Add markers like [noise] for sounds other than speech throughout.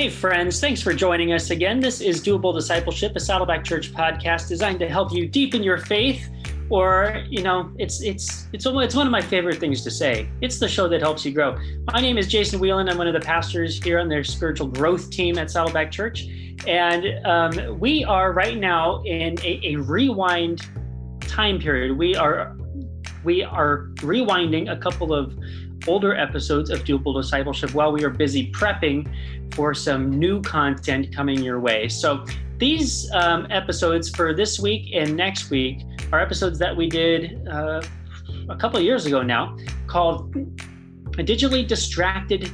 Hey, friends, thanks for joining us again. This is Doable Discipleship, a Saddleback Church podcast designed to help you deepen your faith. Or, you know, it's it's it's it's one of my favorite things to say. It's the show that helps you grow. My name is Jason Whelan. I'm one of the pastors here on their spiritual growth team at Saddleback Church, and um, we are right now in a, a rewind time period. We are we are rewinding a couple of older episodes of Doable Discipleship while we are busy prepping for some new content coming your way. So, these um, episodes for this week and next week are episodes that we did uh, a couple years ago now called Digitally Distracted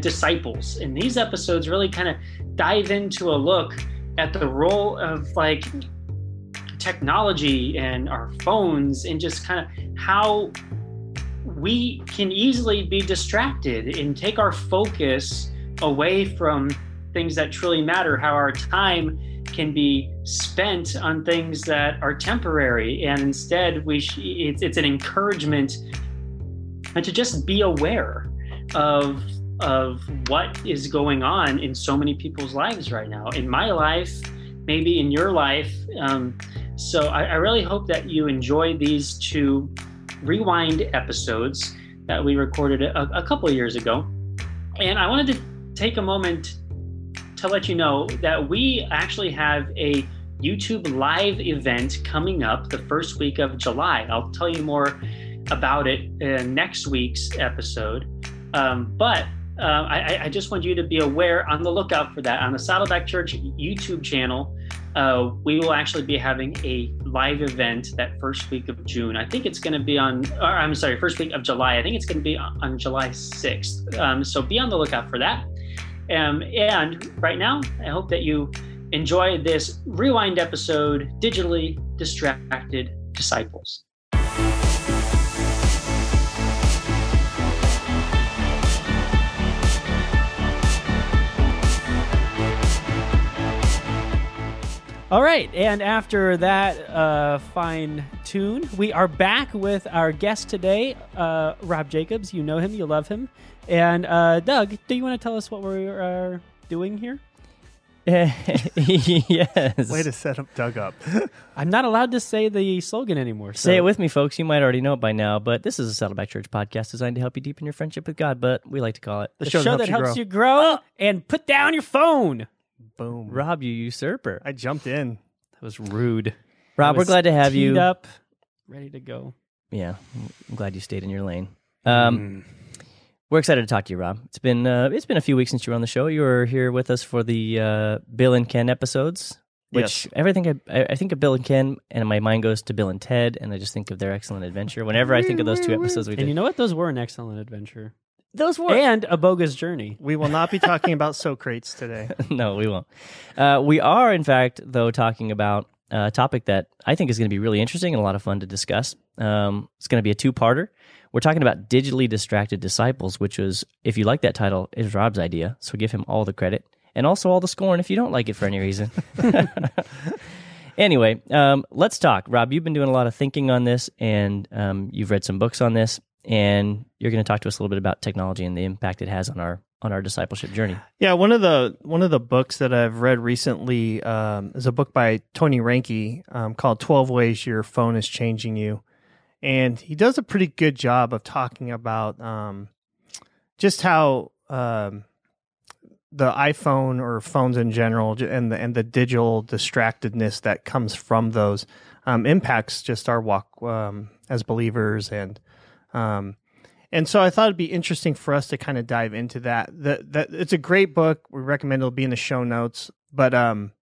Disciples. And these episodes really kind of dive into a look at the role of like technology and our phones and just kind of how we can easily be distracted and take our focus away from things that truly matter, how our time can be spent on things that are temporary. And instead, we sh- it's, it's an encouragement to just be aware of of what is going on in so many people's lives right now. In my life, maybe in your life. Um, so I, I really hope that you enjoy these two rewind episodes that we recorded a, a couple years ago. And I wanted to take a moment to let you know that we actually have a YouTube live event coming up the first week of July. I'll tell you more about it in next week's episode. Um, but uh, I, I, just want you to be aware on the lookout for that on the Saddleback Church YouTube channel uh, we will actually be having a live event that first week of June. I think it's going to be on, or I'm sorry, first week of July. I think it's going to be on July 6th. Um, so be on the lookout for that. Um, and right now, I hope that you enjoy this rewind episode Digitally Distracted Disciples. All right, and after that uh, fine tune, we are back with our guest today, uh, Rob Jacobs. You know him, you love him. And uh, Doug, do you want to tell us what we're doing here? [laughs] yes. Way to set up Doug up. [laughs] I'm not allowed to say the slogan anymore. So. Say it with me, folks. You might already know it by now, but this is a Saddleback Church podcast designed to help you deepen your friendship with God, but we like to call it the, the show, show, that helps, helps you, grow. you grow and put down your phone. Boom. Rob, you usurper. I jumped in. That was rude. Rob, we're glad to have you. up, ready to go. Yeah, I'm glad you stayed in your lane. Um, mm. We're excited to talk to you, Rob. It's been uh, it's been a few weeks since you were on the show. You were here with us for the uh, Bill and Ken episodes, which yes. everything I, I think of Bill and Ken, and my mind goes to Bill and Ted, and I just think of their excellent adventure. Whenever I think of those two episodes, we and you know what? Those were an excellent adventure. Those were and a bogus journey. We will not be talking about Socrates today. [laughs] no, we won't. Uh, we are, in fact, though, talking about a topic that I think is going to be really interesting and a lot of fun to discuss. Um, it's going to be a two-parter. We're talking about digitally distracted disciples, which was, if you like that title, is Rob's idea. So give him all the credit and also all the scorn if you don't like it for any reason. [laughs] anyway, um, let's talk. Rob, you've been doing a lot of thinking on this, and um, you've read some books on this and you're going to talk to us a little bit about technology and the impact it has on our on our discipleship journey. Yeah, one of the one of the books that I've read recently um, is a book by Tony Reinke um, called Twelve Ways Your Phone Is Changing You, and he does a pretty good job of talking about um, just how um, the iPhone or phones in general and the and the digital distractedness that comes from those um, impacts just our walk um, as believers and um, and so I thought it'd be interesting for us to kind of dive into that. That that it's a great book. We recommend it'll be in the show notes, but um,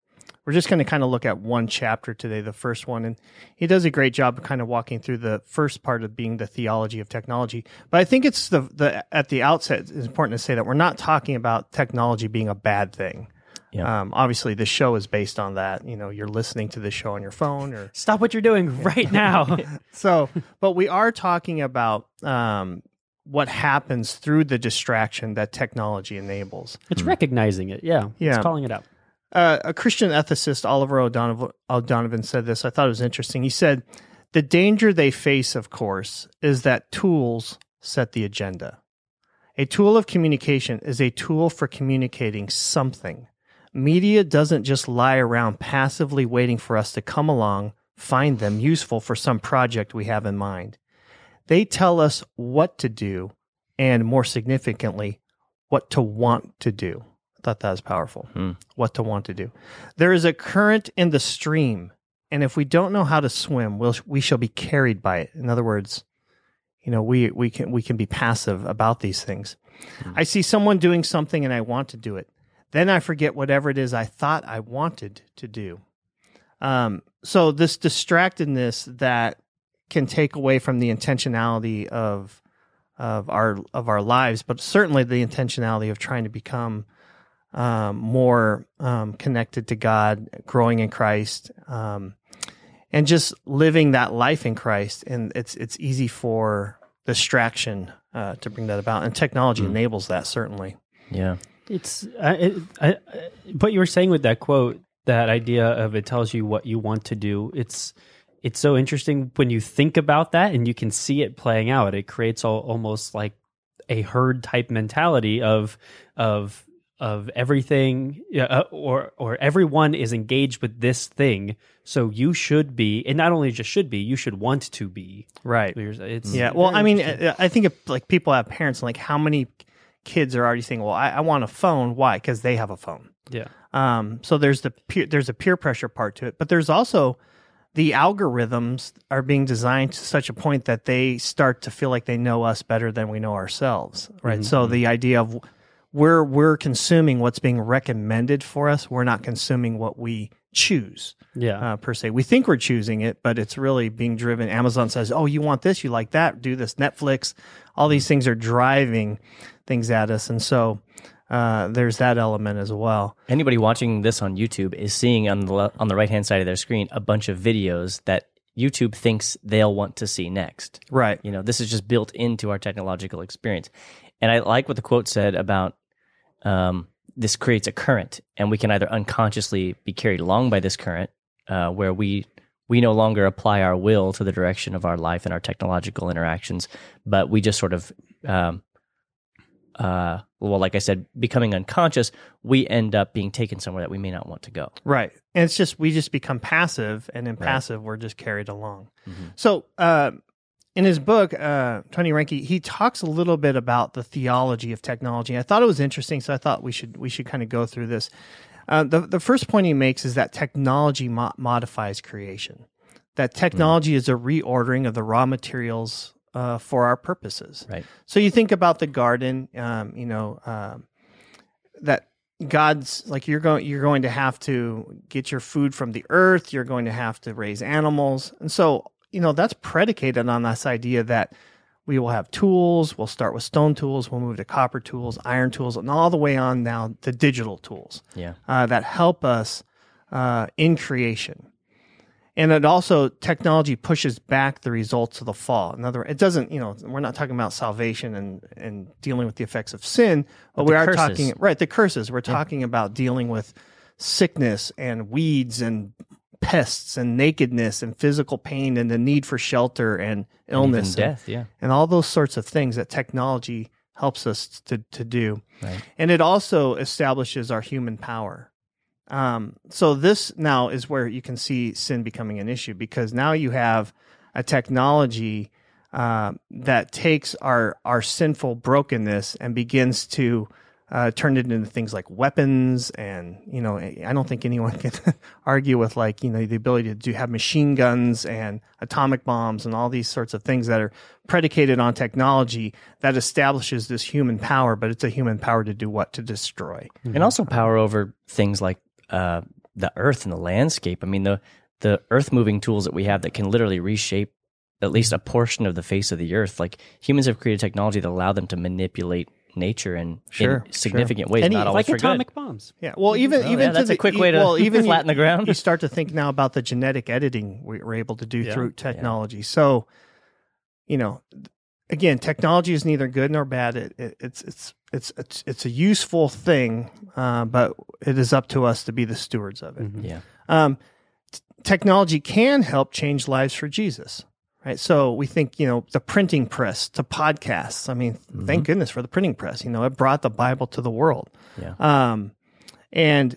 we're just going to kind of look at one chapter today, the first one, and he does a great job of kind of walking through the first part of being the theology of technology. But I think it's the the at the outset it's important to say that we're not talking about technology being a bad thing. Yeah. Um, obviously, the show is based on that. You know, you're listening to the show on your phone or stop what you're doing right now. [laughs] so, but we are talking about um, what happens through the distraction that technology enables. It's hmm. recognizing it. Yeah. Yeah. It's calling it out. Uh, a Christian ethicist, Oliver O'Donovan, O'Donovan, said this. I thought it was interesting. He said, The danger they face, of course, is that tools set the agenda. A tool of communication is a tool for communicating something. Media doesn't just lie around passively waiting for us to come along, find them useful for some project we have in mind. They tell us what to do, and more significantly, what to want to do. I thought that was powerful. Hmm. What to want to do. There is a current in the stream, and if we don't know how to swim, we'll, we shall be carried by it. In other words, you know, we, we can we can be passive about these things. I see someone doing something and I want to do it. Then I forget whatever it is I thought I wanted to do. Um, so this distractedness that can take away from the intentionality of of our of our lives, but certainly the intentionality of trying to become um, more um, connected to God, growing in Christ, um, and just living that life in Christ. And it's it's easy for distraction uh, to bring that about, and technology enables that certainly. Yeah. It's it, I, I, what you were saying with that quote, that idea of it tells you what you want to do. It's it's so interesting when you think about that and you can see it playing out. It creates all, almost like a herd type mentality of of of everything uh, or or everyone is engaged with this thing so you should be and not only just should be you should want to be Right. it's Yeah. Well, I mean. I I think if, like people have parents, and like how many kids are already saying, "Well, I, I want a phone." Why? Because they have a phone. yeah Um, so there's the peer, there's a peer pressure part to it, but there's also the algorithms are being designed to such a point that they start to feel like they know us better than we know ourselves, right? So the idea of we're we're consuming what's being recommended for us, we're not consuming what we choose yeah uh, per se. We think we're choosing it, but it's really being driven. Amazon says, "Oh, you want this? You like that? Do this." Netflix, all these things are driving things at us, and so uh, there's that element as well. Anybody watching this on YouTube is seeing on the le- on the right hand side of their screen a bunch of videos that YouTube thinks they'll want to see next. Right. You know, this is just built into our technological experience. And I like what the quote said about um, this creates a current, and we can either unconsciously be carried along by this current, uh, where we we no longer apply our will to the direction of our life and our technological interactions, but we just sort of, um, uh, well, like I said, becoming unconscious, we end up being taken somewhere that we may not want to go. Right. And it's just we just become passive, and in passive we're just carried along. So uh, in his book, uh, Tony Reinke, he talks a little bit about the theology of technology. I thought it was interesting, so I thought we should we should kind of go through this. Uh, the the first point he makes is that technology mo- modifies creation. That technology is a reordering of the raw materials uh, for our purposes. Right. So you think about the garden, um, you know, um, that God's like you're going you're going to have to get your food from the earth, you're going to have to raise animals. And so, you know, that's predicated on this idea that we will have tools, we'll start with stone tools, we'll move to copper tools, iron tools, and all the way on now to digital tools Yeah. uh, that help us uh, in creation. And it also technology pushes back the results of the fall. In other words, it doesn't, you know, we're not talking about salvation and, and dealing with the effects of sin, but, we are curses. talking right, the curses. We're talking about dealing with sickness and weeds and pests and nakedness and physical pain and the need for shelter and illness Even and- death. Yeah. and all those sorts of things that technology helps us to, to do. Right. And it also establishes our human power. Um, so this now is where you can see sin becoming an issue because now you have a technology uh, that takes our our sinful brokenness and begins to uh, turn it into things like weapons and you know I don't think anyone [laughs] can argue with like you know the ability to do have machine guns and atomic bombs and all these sorts of things that are predicated on technology that establishes this human power but it's a human power to do what to destroy and also power over things like uh, the earth and the landscape. I mean, the the earth moving tools that we have that can literally reshape at least a portion of the face of the earth. Like humans have created technology that allow them to manipulate nature in, Sure, in significant ways, Any- not always like for atomic good. bombs Yeah, well, even Oh, even yeah, that's the, a quick way to well, even [laughs] flatten the ground. You start to think now about the genetic editing we- we're able to do Yeah. through technology. So, you know, again, technology is neither good nor bad. It, it, it's it's it's it's it's a useful thing, uh, but it is up to us to be the stewards of it. Mhm. Yeah. Um, t- technology can help change lives for Jesus. Right? So we think, you know, the printing press to podcasts. I mean, thank goodness for the printing press. You know, it brought the Bible to the world. Yeah. Um, and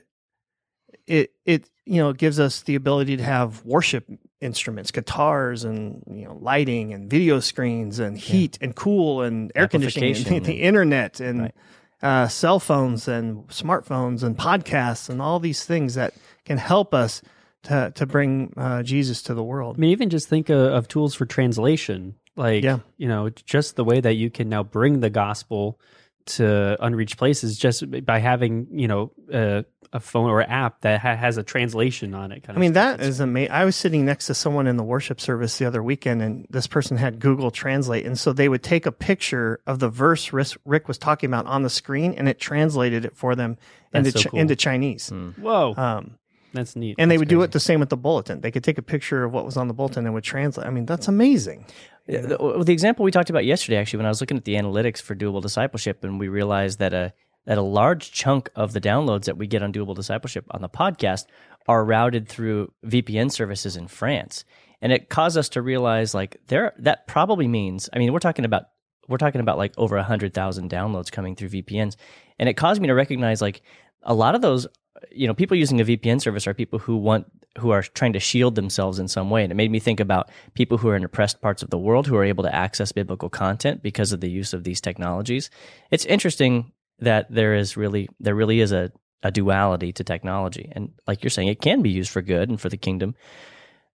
it it you know gives us the ability to have worship instruments, guitars, and you know lighting and video screens and heat and cool and air conditioning, and [laughs] the internet and Right. uh, cell phones and smartphones and podcasts and all these things that can help us to to bring uh, Jesus to the world. I mean, even just think of, of tools for translation. Like, Yeah. you know, just the way that you can now bring the gospel to unreached places just by having, you know, a, a phone or app that ha- has a translation on it. Kind of I mean, that is amazing. I was sitting next to someone in the worship service the other weekend, and this person had Google Translate. And so they would take a picture of the verse Rick was talking about on the screen, and it translated it for them That's into, so Chi- cool. into Chinese. Whoa, Um, that's neat. and they That's would do it the same with the bulletin. They could take a picture of what was on the bulletin and would translate. I mean, that's amazing. Yeah, The, the example we talked about yesterday, actually, when I was looking at the analytics for doable discipleship, and we realized that a that a large chunk of the downloads that we get on doable discipleship on the podcast are routed through VPN services in France, and it caused us to realize like there that probably means. I mean, we're talking about we're talking about like over a hundred thousand downloads coming through VPNs, and it caused me to recognize like a lot of those you know people using a VPN service are people who want who are trying to shield themselves in some way. And it made me think about people who are in oppressed parts of the world who are able to access biblical content because of the use of these technologies. It's interesting that there is really there really is a, a duality to technology. And like you're saying it can be used for good and for the kingdom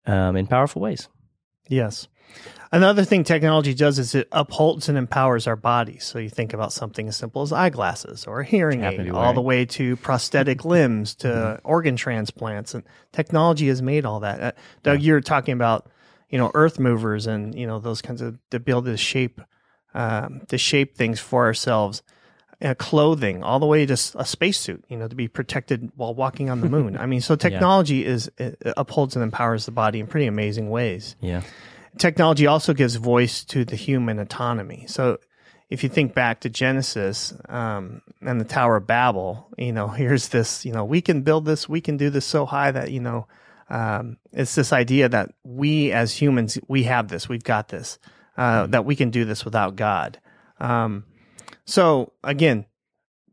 um, in powerful ways. Yes. Another thing technology does is it upholds and empowers our bodies. So you think about something as simple as eyeglasses or a hearing aid, all the way to prosthetic [laughs] limbs to Mm-hmm. organ transplants, and technology has made all that. Uh, Doug, you're talking about you know earth movers and you know those kinds of to build to shape um, to shape things for ourselves. Uh, clothing, all the way to a spacesuit, you know, to be protected while walking on the moon. [laughs] I mean, so technology is it upholds and empowers the body in pretty amazing ways yeah technology also gives voice to the human autonomy. So if you think back to Genesis um, and the Tower of Babel, you know, [laughs] here's this, you know, we can build this, we can do this so high that, you know, um, it's this idea that we as humans, we have this, we've got this, uh, that we can do this without God. Um, so again,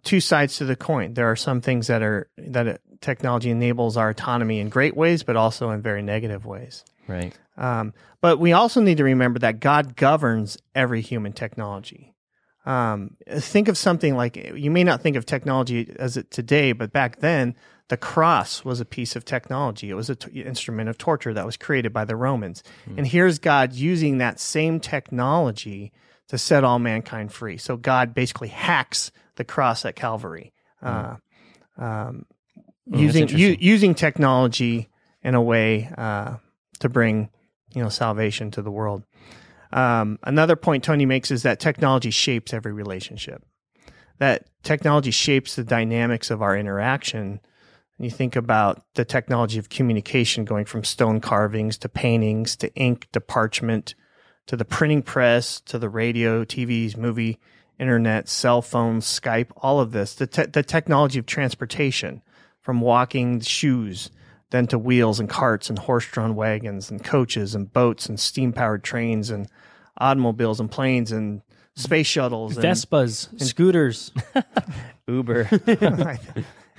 two sides to the coin. There are some things that are that it, technology enables our autonomy in great ways, but also in very negative ways. Right Um, but we also need to remember that God governs every human technology. Um, think of something like you may not think of technology as it today, but back then, the cross was a piece of technology. It was an instrument of torture that was created by the Romans. And here's God using that same technology to set all mankind free. So God basically hacks the cross at Calvary, uh, um, that's using u- using technology in a way uh, to bring you know salvation to the world. Um, another point Tony makes is that technology shapes every relationship. That technology shapes the dynamics of our interaction. You think about the technology of communication going from stone carvings to paintings to ink to parchment to the printing press to the radio, TVs, movie, internet, cell phones, Skype, all of this. The, te- the technology of transportation from walking shoes then to wheels and carts and horse-drawn wagons and coaches and boats and steam-powered trains and automobiles and planes and space shuttles. and- Vespas, [laughs] scooters. uber [laughs]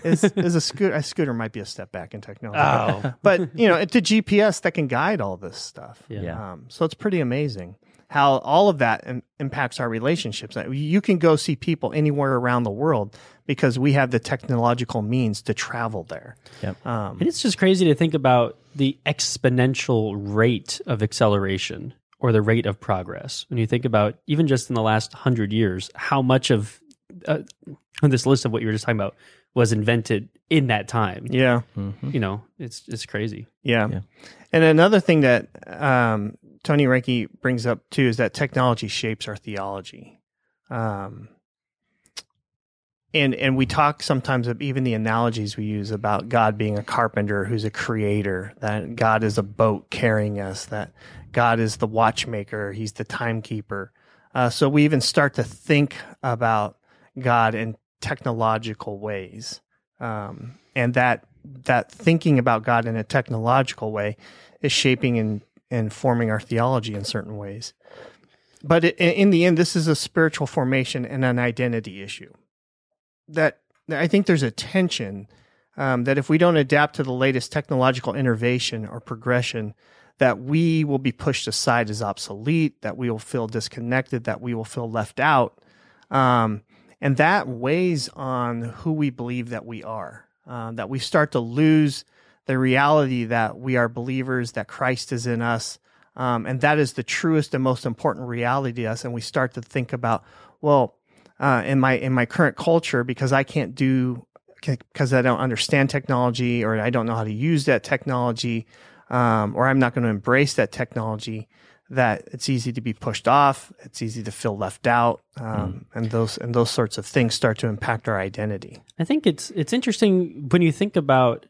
is, is a scooter. A scooter might be a step back in technology, Oh. but you know, it's a GPS that can guide all this stuff. Yeah. Um, so it's pretty amazing how all of that im- impacts our relationships. You can go see people anywhere around the world because we have the technological means to travel there. Yep. Um, And it's just crazy to think about the exponential rate of acceleration or the rate of progress. When you think about even just in the last hundred years, how much of uh, this list of what you were just talking about was invented in that time. yeah. You know, it's it's crazy. Yeah. Yeah. And another thing that um, Tony Reinke brings up too is that technology shapes our theology. Um, and and we talk sometimes of even the analogies we use about God being a carpenter who's a creator, that God is a boat carrying us, that God is the watchmaker, he's the timekeeper. Uh, so we even start to think about God in technological ways. Um, and that that thinking about God in a technological way is shaping and in forming our theology in certain ways. But it, in the end, this is a spiritual formation and an identity issue. That I think there's a tension um, that if we don't adapt to the latest technological innovation or progression, that we will be pushed aside as obsolete, that we will feel disconnected, that we will feel left out. Um, and that weighs on who we believe that we are, uh, that we start to lose the reality that we are believers, that Christ is in us. Um, and that is the truest and most important reality to us. And we start to think about, well, uh, in my in my current culture, because I can't do because I don't understand technology or I don't know how to use that technology, um, or I'm not going to embrace that technology, that it's easy to be pushed off. It's easy to feel left out, um, mm. and those and those sorts of things start to impact our identity. I think it's it's interesting when you think about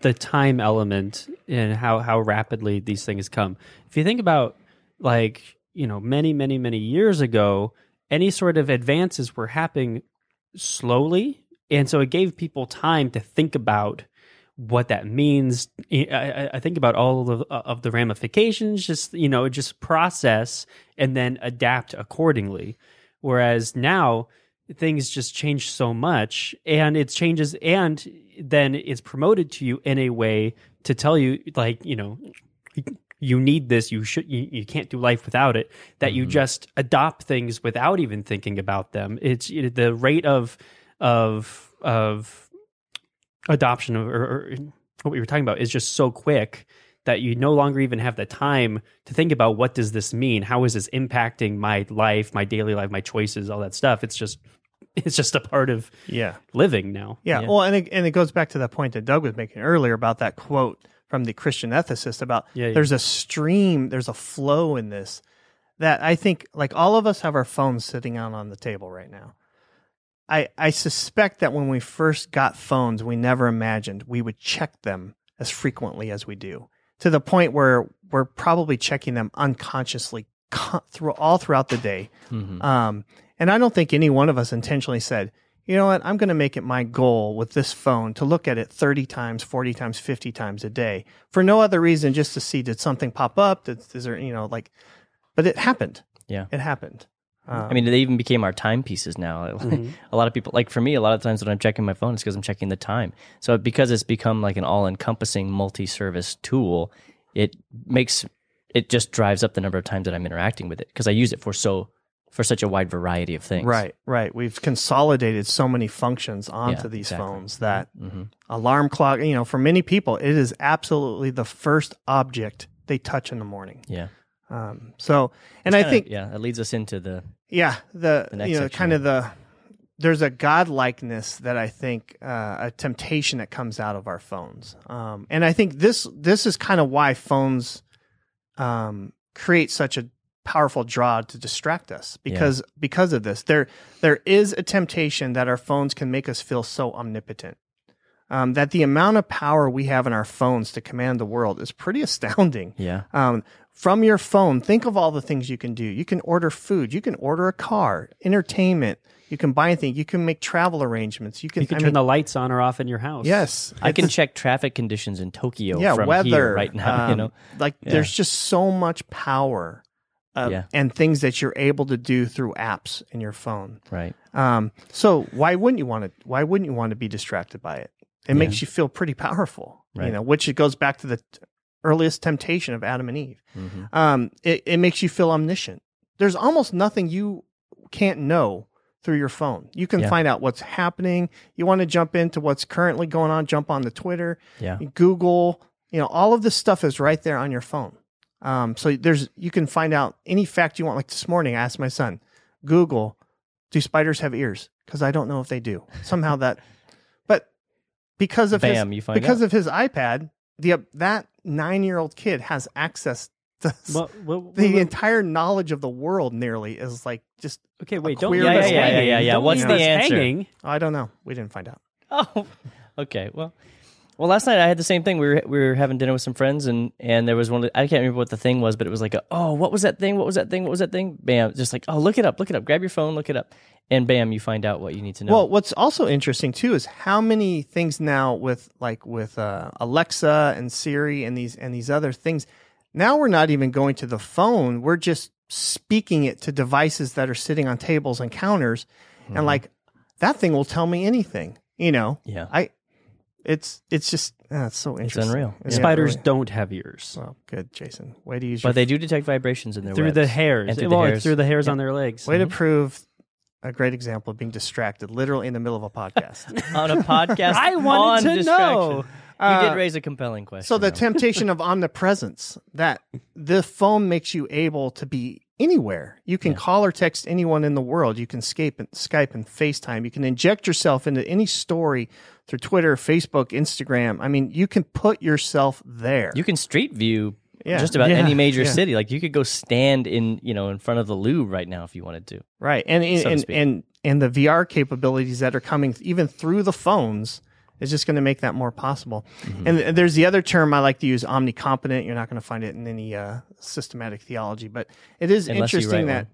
the time element and how how rapidly these things come. If you think about like you know many many many years ago, any sort of advances were happening slowly, and so it gave people time to think about what that means. I, I, think about all of, of the ramifications, just, you know, just process and then adapt accordingly. Whereas now things just change so much and it changes and then it's promoted to you in a way to tell you like, you know, you need this you should you, you can't do life without it that mm-hmm. you just adopt things without even thinking about them. It's it, the rate of of of adoption of, or, or what we were talking about is just so quick that you no longer even have the time to think about what does this mean? How is this impacting my life my daily life my choices all that stuff? It's just [laughs] it's just a part of yeah. living now. Yeah, yeah. well and it, and it goes back to that point that doug was making earlier about that quote from the christian ethicist about yeah, yeah. there's a stream there's a flow in this that i think like all of us have our phones sitting out on the table right now I, I suspect that when we first got phones, we never imagined we would check them as frequently as we do, to the point where we're probably checking them unconsciously through all throughout the day. Mm-hmm. Um, and I don't think any one of us intentionally said, you know what, I'm going to make it my goal with this phone to look at it 30 times, 40 times, 50 times a day for no other reason, just to see did something pop up? Did, is there, you know, like, but it happened. Yeah. It happened. Um, I mean, they even became our timepieces now. [laughs] Mm-hmm. a lot of people, like for me, a lot of times when I'm checking my phone, it's because I'm checking the time. So because it's become like an all-encompassing multi-service tool, it makes it just drives up the number of times that I'm interacting with it because I use it for so for such a wide variety of things. Right, right. We've consolidated so many functions onto yeah, these exactly. phones that mm-hmm. alarm clock. You know, for many people, it is absolutely the first object they touch in the morning. Yeah. Um, so, and I think yeah, that leads us into the yeah the, the you know section. kind of the there's a godlikeness that I think uh, a temptation that comes out of our phones, um, and I think this this is kind of why phones um, create such a powerful draw to distract us because yeah. because of this there there is a temptation that our phones can make us feel so omnipotent um, that the amount of power we have in our phones to command the world is pretty [laughs] astounding. Yeah. Um, from your phone, think of all the things you can do. You can order food. You can order a car, entertainment. You can buy anything. You can make travel arrangements. You can, you can turn mean, the lights on or off in your house. Yes, I can check traffic conditions in Tokyo. Yeah, weather right now. Um, you know, like yeah. there's just so much power, uh, yeah. and things that you're able to do through apps in your phone. Right. Um. So why wouldn't you want to? Why wouldn't you want to be distracted by it? It yeah. makes you feel pretty powerful. Right. You know, which it goes back to the earliest temptation of Adam and Eve. Mm-hmm. Um, it, it makes you feel omniscient. There's almost nothing you can't know through your phone. You can yeah. find out what's happening. You want to jump into what's currently going on, jump on the Twitter, yeah. Google, you know, all of this stuff is right there on your phone. Um, so there's you can find out any fact you want. Like this morning, I asked my son, Google, do spiders have ears? Because I don't know if they do. Somehow that, [laughs] but because of Bam, his because out. of his iPad, the that nine year old kid has access to well, [laughs] well, the well, entire knowledge of the world. Nearly is like just okay. Wait, don't yeah, yeah, yeah, yeah, yeah, yeah. What's the answer? Hanging. I don't know. We didn't find out. Oh, [laughs] okay. Well, well, last night I had the same thing. We were we were having dinner with some friends, and and there was one. I can't remember what the thing was, but it was like, a, oh, what was that thing? What was that thing? What was that thing? Bam! Just like, oh, look it up, look it up. Grab your phone, look it up, and bam, you find out what you need to know. Well, what's also interesting too is how many things now with like with uh, Alexa and Siri and these and these other things, now we're not even going to the phone. We're just speaking it to devices that are sitting on tables and counters. Mhm. And like that thing will tell me anything, you know? yeah, I, it's, it's just, uh, it's so interesting. It's unreal. Spiders really. don't have ears. Well, good, Jason. Way to use your but they do detect vibrations in their through the webs. hairs. And through well, the it's hairs. through the hairs on their legs. way to Mhm. prove a great example of being distracted, literally in the middle of a podcast. [laughs] on a podcast. I wanted on to distraction. know. You Uh, did raise a compelling question. So the though. temptation of [laughs] omnipresence that the phone makes you able to be anywhere. You can Yeah. call or text anyone in the world. You can Skype and Skype and FaceTime. You can inject yourself into any story through Twitter, Facebook, Instagram. I mean, you can put yourself there. you can street view Yeah. just about Yeah. any major Yeah. city. Like you could go stand in, you know, in front of the Louvre right now if you wanted to. right. And and, So and, and and the VR capabilities that are coming even through the phones is just going to make that more possible. Mm-hmm. And th- there's the other term I like to use, omnicompetent. You're not going to find it in any uh, systematic theology, but it is Unless interesting that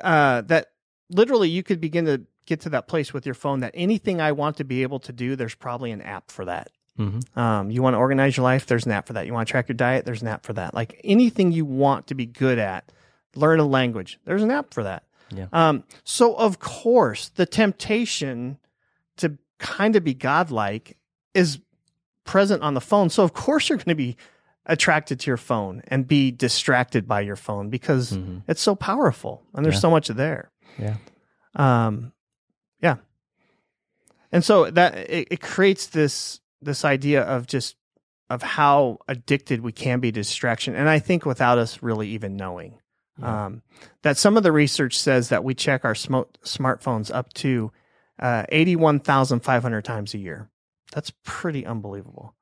uh, that literally you could begin to get to that place with your phone that anything I want to be able to do, there's probably an app for that. Mm-hmm. Um, you want to organize your life, there's an app for that. You want to track your diet, there's an app for that. Like anything you want to be good at, learn a language, there's an app for that. Yeah. Um, so of course, the temptation kind of be godlike is present on the phone. So of course you're going to be attracted to your phone and be distracted by your phone because Mhm. it's so powerful and there's Yeah. so much there. Yeah. Um, yeah. And so that it, it creates this this idea of just of how addicted we can be to distraction, and I think without us really even knowing. Yeah. Um, that some of the research says that we check our sm- smartphones up to uh, eighty one thousand five hundred times a year. That's pretty unbelievable.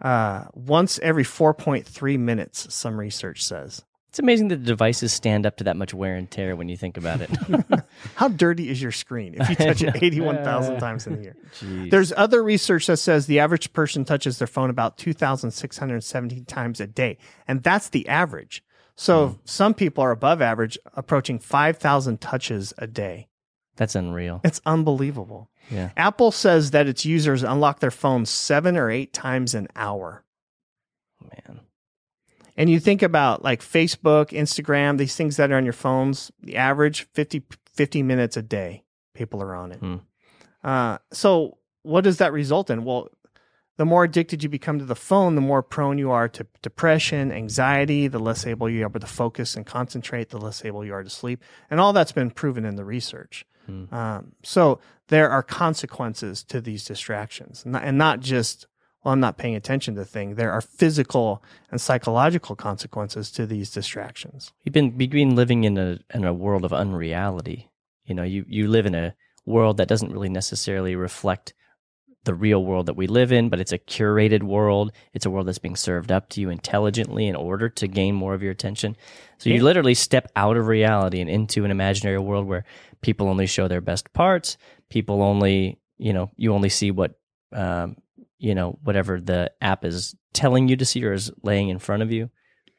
Uh, once every four point three minutes, some research says. It's amazing that the devices stand up to that much wear and tear when you think about it. [laughs] How dirty is your screen if you [laughs] touch it know. 81,000 times in a year? Jeez. There's other research that says the average person touches their phone about 2,670 times a day, and that's the average. So some people are above average, approaching 5,000 touches a day. That's unreal. It's unbelievable. Yeah. Apple says that its users unlock their phones seven or eight times an hour. Man. And you think about like Facebook, Instagram, these things that are on your phones, the average 50, 50 minutes a day, people are on it. Hmm. Uh, so what does that result in? Well, the more addicted you become to the phone, the more prone you are to depression, anxiety, the less able you are to focus and concentrate, the less able you are to sleep. And all that's been proven in the research. Hmm. Um, so there are consequences to these distractions, Not- and not just, well, I'm not paying attention to the thing. There are physical and psychological consequences to these distractions. You've been between living in a in a world of unreality. You know, you you live in a world that doesn't really necessarily reflect the real world that we live in, but it's a curated world. It's a world that's being served up to you intelligently in order to gain more of your attention. So you Yeah. literally step out of reality and into an imaginary world where people only show their best parts. People only, you know, you only see what, um, you know, whatever the app is telling you to see or is laying in front of you.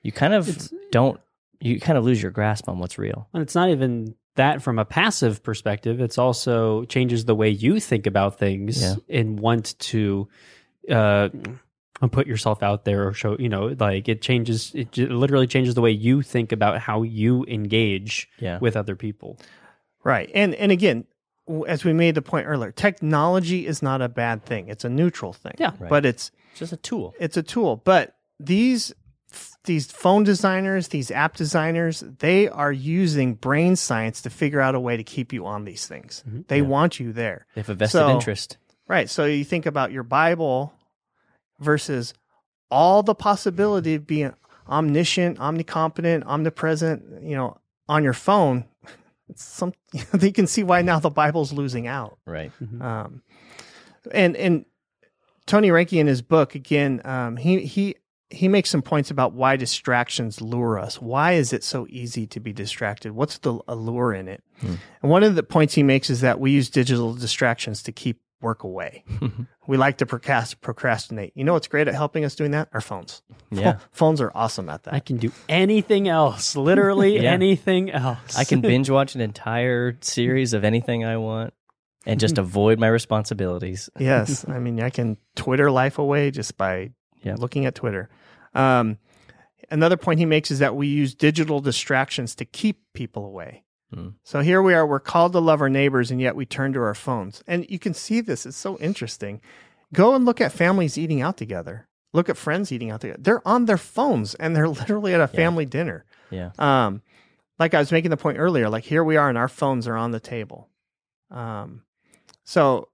You kind of It's- don't you kind of lose your grasp on what's real. And it's not even that from a passive perspective. It's also changes the way you think about things Yeah. and want to uh, put yourself out there or show. You know, like it changes. It literally changes the way you think about how you engage Yeah. with other people. Right. And and again, as we made the point earlier, technology is not a bad thing. It's a neutral thing. Yeah. Right. But it's It's just a tool. it's a tool. But these these phone designers, these app designers, they are using brain science to figure out a way to keep you on these things. Mhm. They Yeah. want you there. They have a vested So- interest. Right. So you think about your Bible versus all the possibility of being omniscient, omnicompetent, omnipresent, you know, on your phone. [laughs] It's some [laughs] you can see why now the Bible's losing out. Right. Um, and and Tony Reinke in his book again, um, he he he makes some points about why distractions lure us. Why is it so easy to be distracted? What's the allure in it? Hmm. And one of the points he makes is that we use digital distractions to keep work away. [laughs] we like to procrastinate. You know what's great at helping us doing that? Our phones. Yeah. Phones are awesome at that. I can do anything else. Literally [laughs] [laughs] Yeah. anything else. I can binge watch an entire series of anything I want and just avoid my responsibilities. yes, I mean I can Twitter life away just by Yeah. looking at Twitter. Um, Another point he makes is that we use digital distractions to keep people away. Hmm. So here we are, we're called to love our neighbors, and yet we turn to our phones. And you can see this, it's so interesting. Go and look at families eating out together. Look at friends eating out together. They're on their phones and they're [laughs] literally at a Yeah. family dinner. Yeah. Um, like I was making the point earlier, like here we are and our phones are on the table. Um, so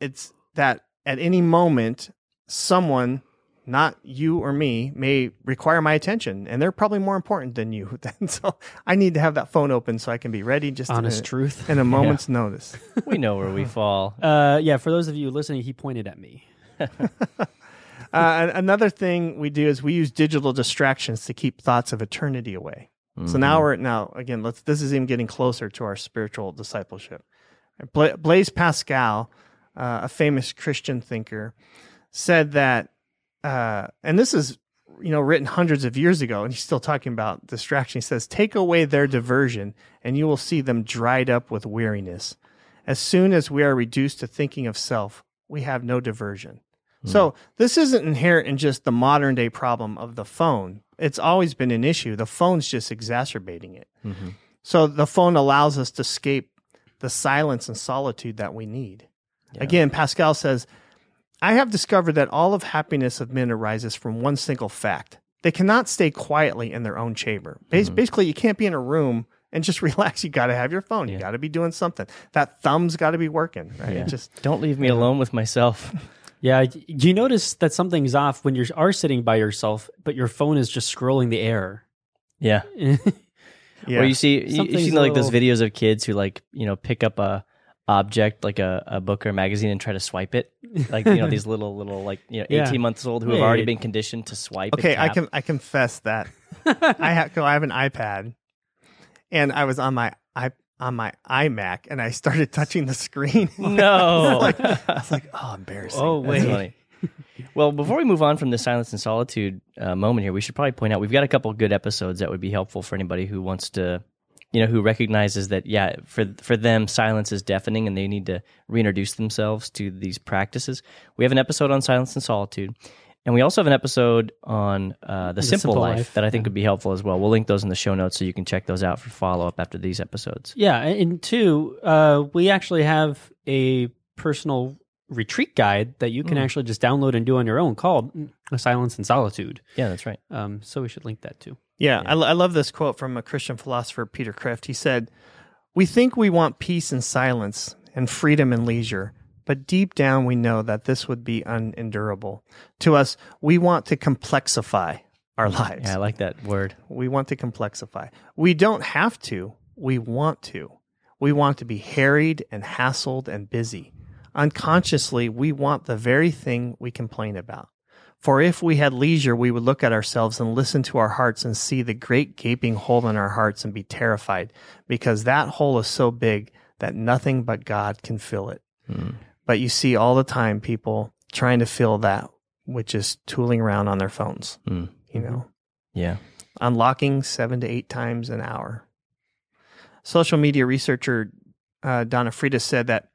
it's that at any moment, someone, not you or me, may require my attention, and they're probably more important than you. [laughs] Then, so I need to have that phone open so I can be ready just Honest in, truth. in a [laughs] moment's notice. [laughs] We know where we fall. Uh, yeah, for those of you listening, he pointed at me. Uh, another thing we do is we use digital distractions to keep thoughts of eternity away. So now Mm-hmm. we're now again. Let's. This is even getting closer to our spiritual discipleship. Bla- Blaise Pascal, uh, a famous Christian thinker, said that, uh, and this is you know written hundreds of years ago, and he's still talking about distraction. He says, "Take away their diversion, and you will see them dried up with weariness. As soon as we are reduced to thinking of self, we have no diversion." So this isn't inherent in just the modern day problem of the phone. It's always been an issue. The phone's just exacerbating it. Mhm. So the phone allows us to escape the silence and solitude that we need. Yeah. Again, Pascal says, I have discovered that all of happiness of men arises from one single fact. They cannot stay quietly in their own chamber. Bas- mm-hmm. Basically, you can't be in a room and just [laughs] relax. You got to have your phone. You Yeah. got to be doing something. That thumb's got to be working, right? Yeah. Just Don't leave me alone with myself. [laughs] Yeah, you notice that something's off when you are sitting by yourself, but your phone is just scrolling the air. Yeah. [laughs] yeah. Or you see you, you Something's see like those videos of kids who like, you know, pick up a object like a, a book or a magazine and try to swipe it. Like, you know, these [laughs] little little like, you know, Yeah. 18 months old who have already Wait. been conditioned to swipe. and Okay, I tap. can I confess that [laughs] I have I have an iPad, and I was on my i on my iMac, and I started touching the screen. [laughs] No. I was like, oh, embarrassing. Oh, That's wait. funny. Well, before we move on from the silence and solitude uh, moment here, we should probably point out we've got a couple good episodes that would be helpful for anybody who wants to, you know, who recognizes that yeah, for for them silence is deafening and they need to reintroduce themselves to these practices. We have an episode on silence and solitude, and we also have an episode on uh, the, simple, Simple life, Life, that I think would be helpful as well. We'll link those in the show notes so you can check those out for follow up after these episodes. Yeah, and two, uh, we actually have a personal retreat guide that you can actually just download and do on your own called Silence and Solitude. Yeah, that's right. Um, so we should link that too. Yeah, I, I love this quote from a Christian philosopher, Peter Kreeft. He said, We think we want peace and silence and freedom and leisure, but deep down we know that this would be unendurable. To us, we want to complexify our [laughs] lives. Yeah, I like that word. We want to complexify. We don't have to, we want to. We want to be harried and hassled and busy. Unconsciously, we want the very thing we complain about. For if we had leisure, we would look at ourselves and listen to our hearts and see the great gaping hole in our hearts and be terrified, because that hole is so big that nothing but God can fill it. But you see all the time people trying to fill that which is tooling around on their phones, Mm. you know Yeah. unlocking seven to eight times an hour. Social media researcher uh, Donna Freitas said that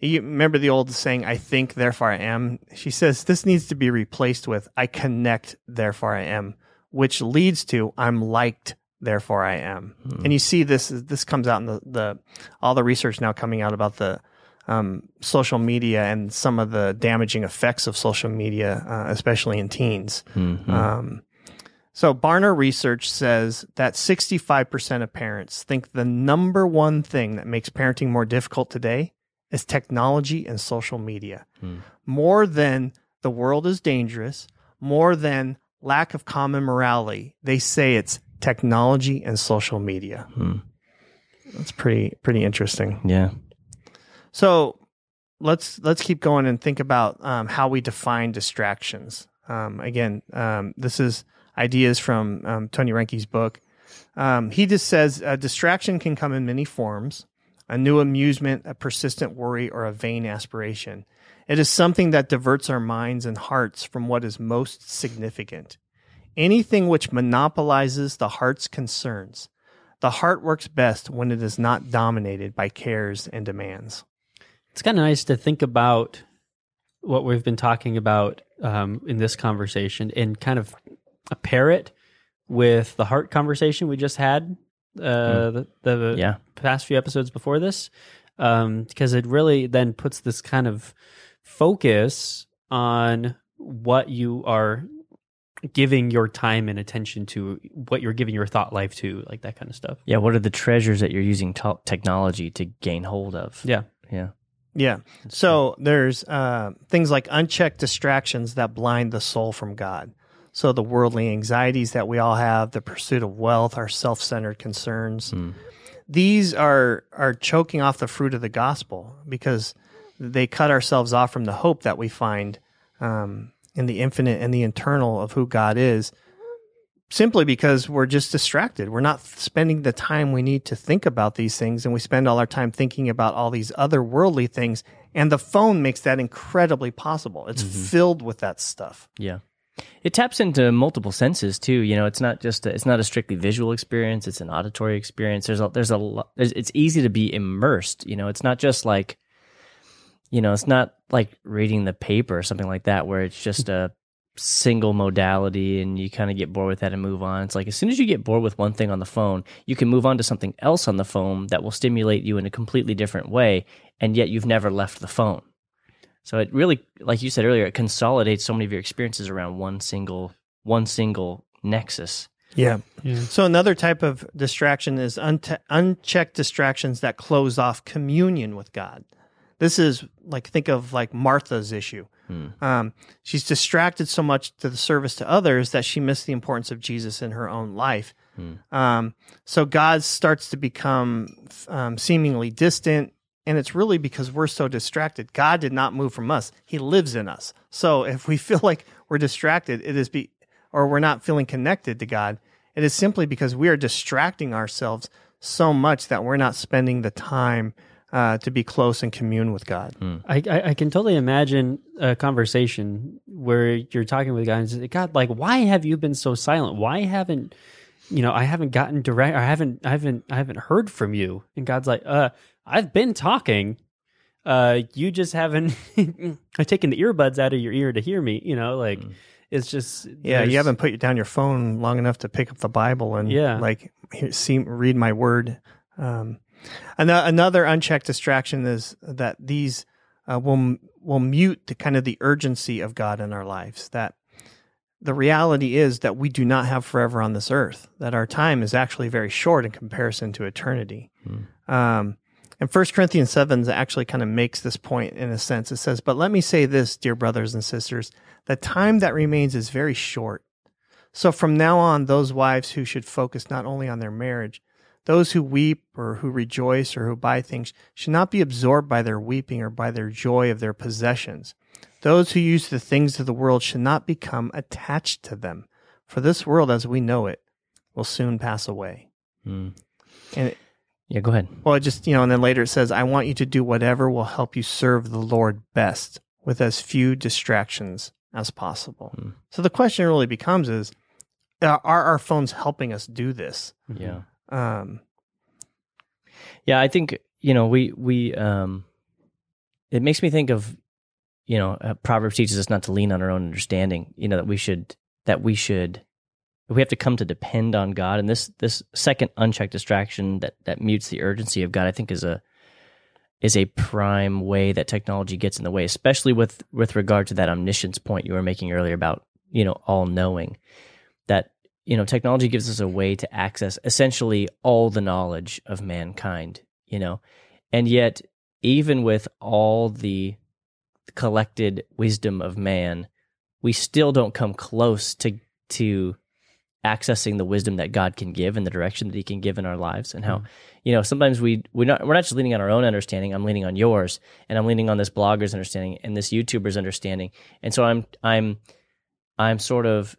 you remember the old saying, I think, therefore I am? She says this needs to be replaced with, I connect, therefore I am, which leads to, I'm liked, therefore I am. And you see this, this comes out in the, the all the research now coming out about the um, social media and some of the damaging effects of social media, uh, especially in teens. Mhm. Um, so Barna research says that 65% of parents think the number one thing that makes parenting more difficult today is technology and social media. Hmm. More than the world is dangerous, more than lack of common morality, they say it's technology and social media. Hmm. That's pretty pretty interesting. Yeah. So let's let's keep going and think about um, how we define distractions. Um, again, um, this is ideas from um, Tony Reinke's book. Um, he just says a distraction can come in many forms: a new amusement, a persistent worry, or a vain aspiration. It is something that diverts our minds and hearts from what is most significant. Anything which monopolizes the heart's concerns. The heart works best when it is not dominated by cares and demands. It's kind of nice to think about what we've been talking about um, in this conversation and kind of pair it with the heart conversation we just had uh, the, the Yeah. past few episodes before this, um, because it really then puts this kind of focus on what you are giving your time and attention to, what you're giving your thought life to, like that kind of stuff. Yeah. What are the treasures that you're using to- technology to gain hold of? Yeah. Yeah. Yeah. So there's uh, things like unchecked distractions that blind the soul from God. So the worldly anxieties that we all have, the pursuit of wealth, our self-centered concerns, Mm. these are are choking off the fruit of the gospel because they cut ourselves off from the hope that we find um, in the infinite and the eternal of who God is. Simply because we're just distracted. We're not spending the time we need to think about these things, and we spend all our time thinking about all these other worldly things. And the phone makes that incredibly possible. It's filled with that stuff. Yeah. It taps into multiple senses too. You know, it's not just a, it's not a strictly visual experience. It's an auditory experience. There's a there's a there's, it's easy to be immersed. You know, it's not just like, you know, it's not like reading the paper or something like that where it's just a single modality and you kind of get bored with that and move on. It's like as soon as you get bored with one thing on the phone, you can move on to something else on the phone that will stimulate you in a completely different way, and yet you've never left the phone. So it really, like you said earlier, it consolidates so many of your experiences around one single one single nexus. Yeah. Yeah. So another type of distraction is unte- unchecked distractions that close off communion with God. This is like think of like Martha's issue. Hmm. Um, she's distracted so much to the service to others that she missed the importance of Jesus in her own life. Hmm. Um, so God starts to become um, seemingly distant, and it's really because we're so distracted. God did not move from us; He lives in us. So if we [laughs] feel like we're distracted, it is be or we're not feeling connected to God. It is simply because we are distracting ourselves so much that we're not spending the time uh, to be close and commune with God. I, I, I can totally imagine a conversation where you're talking with God and say, God, like, why have you been so silent? Why haven't, you know, I haven't gotten direct, I haven't, I haven't, I haven't heard from you. And God's like, uh, I've been talking. Uh, you just haven't [laughs] I've taken the earbuds out of your ear to hear me. You know, like it's just Yeah, you haven't put down your phone long enough to pick up the Bible and Yeah. like see read my word. Um, ano- another unchecked distraction is that these uh, will will mute the kind of the urgency of God in our lives. That the reality is that we do not have forever on this earth. That our time is actually very short in comparison to eternity. Um, and First Corinthians 7 actually kind of makes this point in a sense. It says, But let me say this, dear brothers and sisters, the time that remains is very short. So from now on, those wives who should focus not only on their marriage, those who weep or who rejoice or who buy things should not be absorbed by their weeping or by their joy of their possessions. Those who use the things of the world should not become attached to them, for this world as we know it will soon pass away. Mm. And it, Yeah, go ahead. well, it just, you know, and then later it says, I want you to do whatever will help you serve the Lord best with as few distractions as possible. Hmm. So the question really becomes is, uh, are our phones helping us do this? Yeah. Um, Yeah, I think you know we we um, it makes me think of you know uh, Proverbs teaches us not to lean on our own understanding. You know that we should that we should we have to come to depend on God. And this this second unchecked distraction that that mutes the urgency of God, I think, is a is a prime way that technology gets in the way, especially with with regard to that omniscience point you were making earlier about you know all knowing that you know technology gives us a way to access essentially all the knowledge of mankind you know and yet even with all the collected wisdom of man we still don't come close to to accessing the wisdom that God can give and the direction that he can give in our lives and how you know sometimes we we're not we're not just leaning on our own understanding. I'm leaning on yours and I'm leaning on this blogger's understanding and this YouTuber's understanding. And so I'm I'm I'm sort of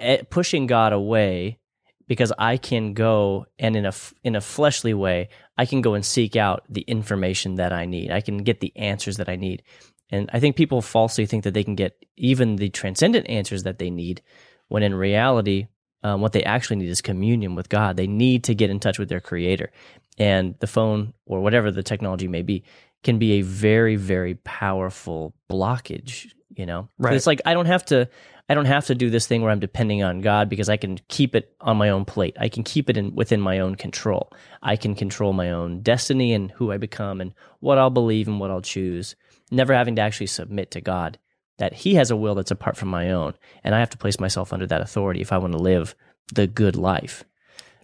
eh, pushing God away because I can go and in a in a fleshly way I can go and seek out the information that I need. I can get the answers that I need. And I think people falsely think that they can get even the transcendent answers that they need when in reality um, what they actually need is communion with God. They need to get in touch with their creator. And the phone or whatever the technology may be can be a very very powerful blockage you know? Right. it's like i don't have to i don't have to do this thing where i'm depending on god because i can keep it on my own plate. I can keep it in within my own control. I can control my own destiny and who i become and what i'll believe and what i'll choose never having to actually submit to god that he has a will that's apart from my own. And i have to place myself under that authority if i want to live the good life.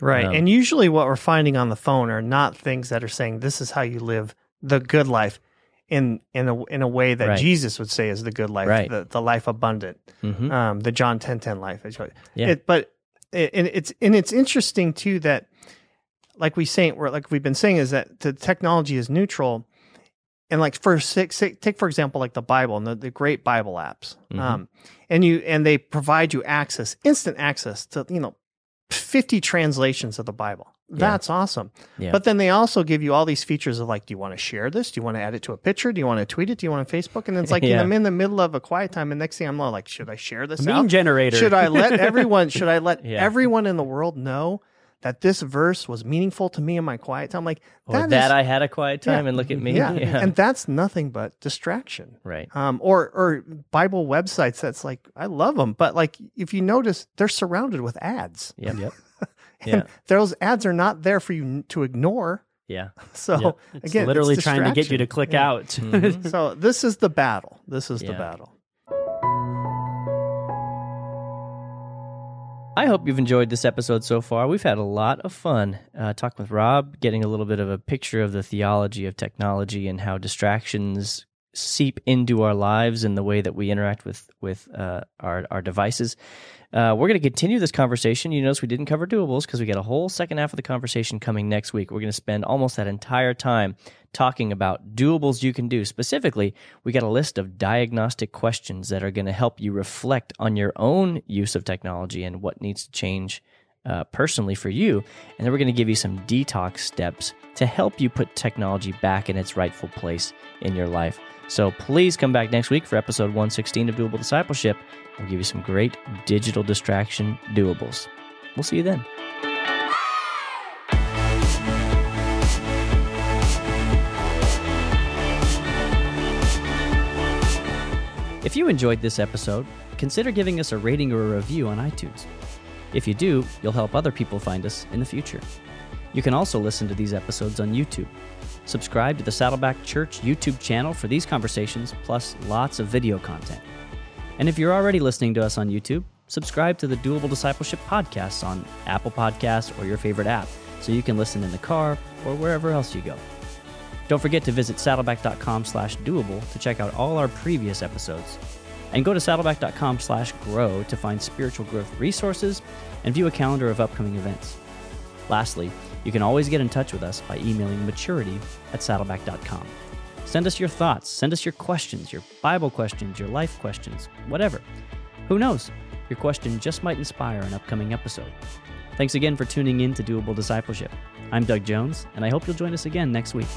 Right. Um, and usually what we're finding on the phone are not things that are saying this is how you live the good life in in a in a way that Right. Jesus would say is the good life, Right. the, the life abundant, hmm um, the John ten ten life. Yeah. It, but it, and it's and it's interesting too that like we saying we're like we've been saying is that the technology is neutral. And like for six, six, take for example like the Bible and the, the great Bible apps, Mhm. um, and you and they provide you access, instant access to you know, fifty translations of the Bible. That's awesome. Yeah. But then they also give you all these features of like, do you want to share this? Do you want to add it to a picture? Do you want to tweet it? Do you want to Facebook? And it's like [laughs] Yeah. I'm in the middle of a quiet time, and next thing I'm like, should I share this? Meme out? generator. Should I let [laughs] everyone? Should I let Yeah. everyone in the world know that this verse was meaningful to me in my quiet time? Like or that that, is- i had a quiet time Yeah. and look at me [laughs] yeah. and that's nothing but distraction. right Um, or or Bible websites that's like I love them, but like if you notice, they're surrounded with ads. yep Yep. Yeah And those ads are not there for you to ignore. yeah [laughs] So Yep. It's again, literally it's trying to get you to click Yeah. out. [laughs] Mhm. So this is the battle. This is the battle. I hope you've enjoyed this episode so far. We've had a lot of fun uh, talking with Rob, getting a little bit of a picture of the theology of technology and how distractions seep into our lives and the way that we interact with with uh, our our devices. Uh, we're going to continue this conversation. You notice we didn't cover doables because we got a whole second half of the conversation coming next week. We're going to spend almost that entire time talking about doables you can do. Specifically, we got a list of diagnostic questions that are going to help you reflect on your own use of technology and what needs to change uh, personally for you. And then we're going to give you some detox steps to help you put technology back in its rightful place in your life. So please come back next week for episode 116 of Doable Discipleship. We'll give you some great digital distraction doables. We'll see you then. If you enjoyed this episode, Consider giving us a rating or a review on iTunes. If you do, you'll help other people find us in the future. You can also listen to these episodes on YouTube. Subscribe to the Saddleback Church YouTube channel for these conversations, plus lots of video content. And if you're already listening to us on YouTube, subscribe to the Doable Discipleship podcasts on Apple Podcasts or your favorite app so you can listen in the car or wherever else you go. Don't forget to visit saddleback.com slash doable to check out all our previous episodes. And go to saddleback.com slash grow to find spiritual growth resources and view a calendar of upcoming events. Lastly, you can always get in touch with us by emailing maturity at saddleback.com. Send us your thoughts, send us your questions, your Bible questions, your life questions, whatever. Who knows? Your question just might inspire an upcoming episode. Thanks again for tuning in to Doable Discipleship. I'm Doug Jones, and I hope you'll join us again next week.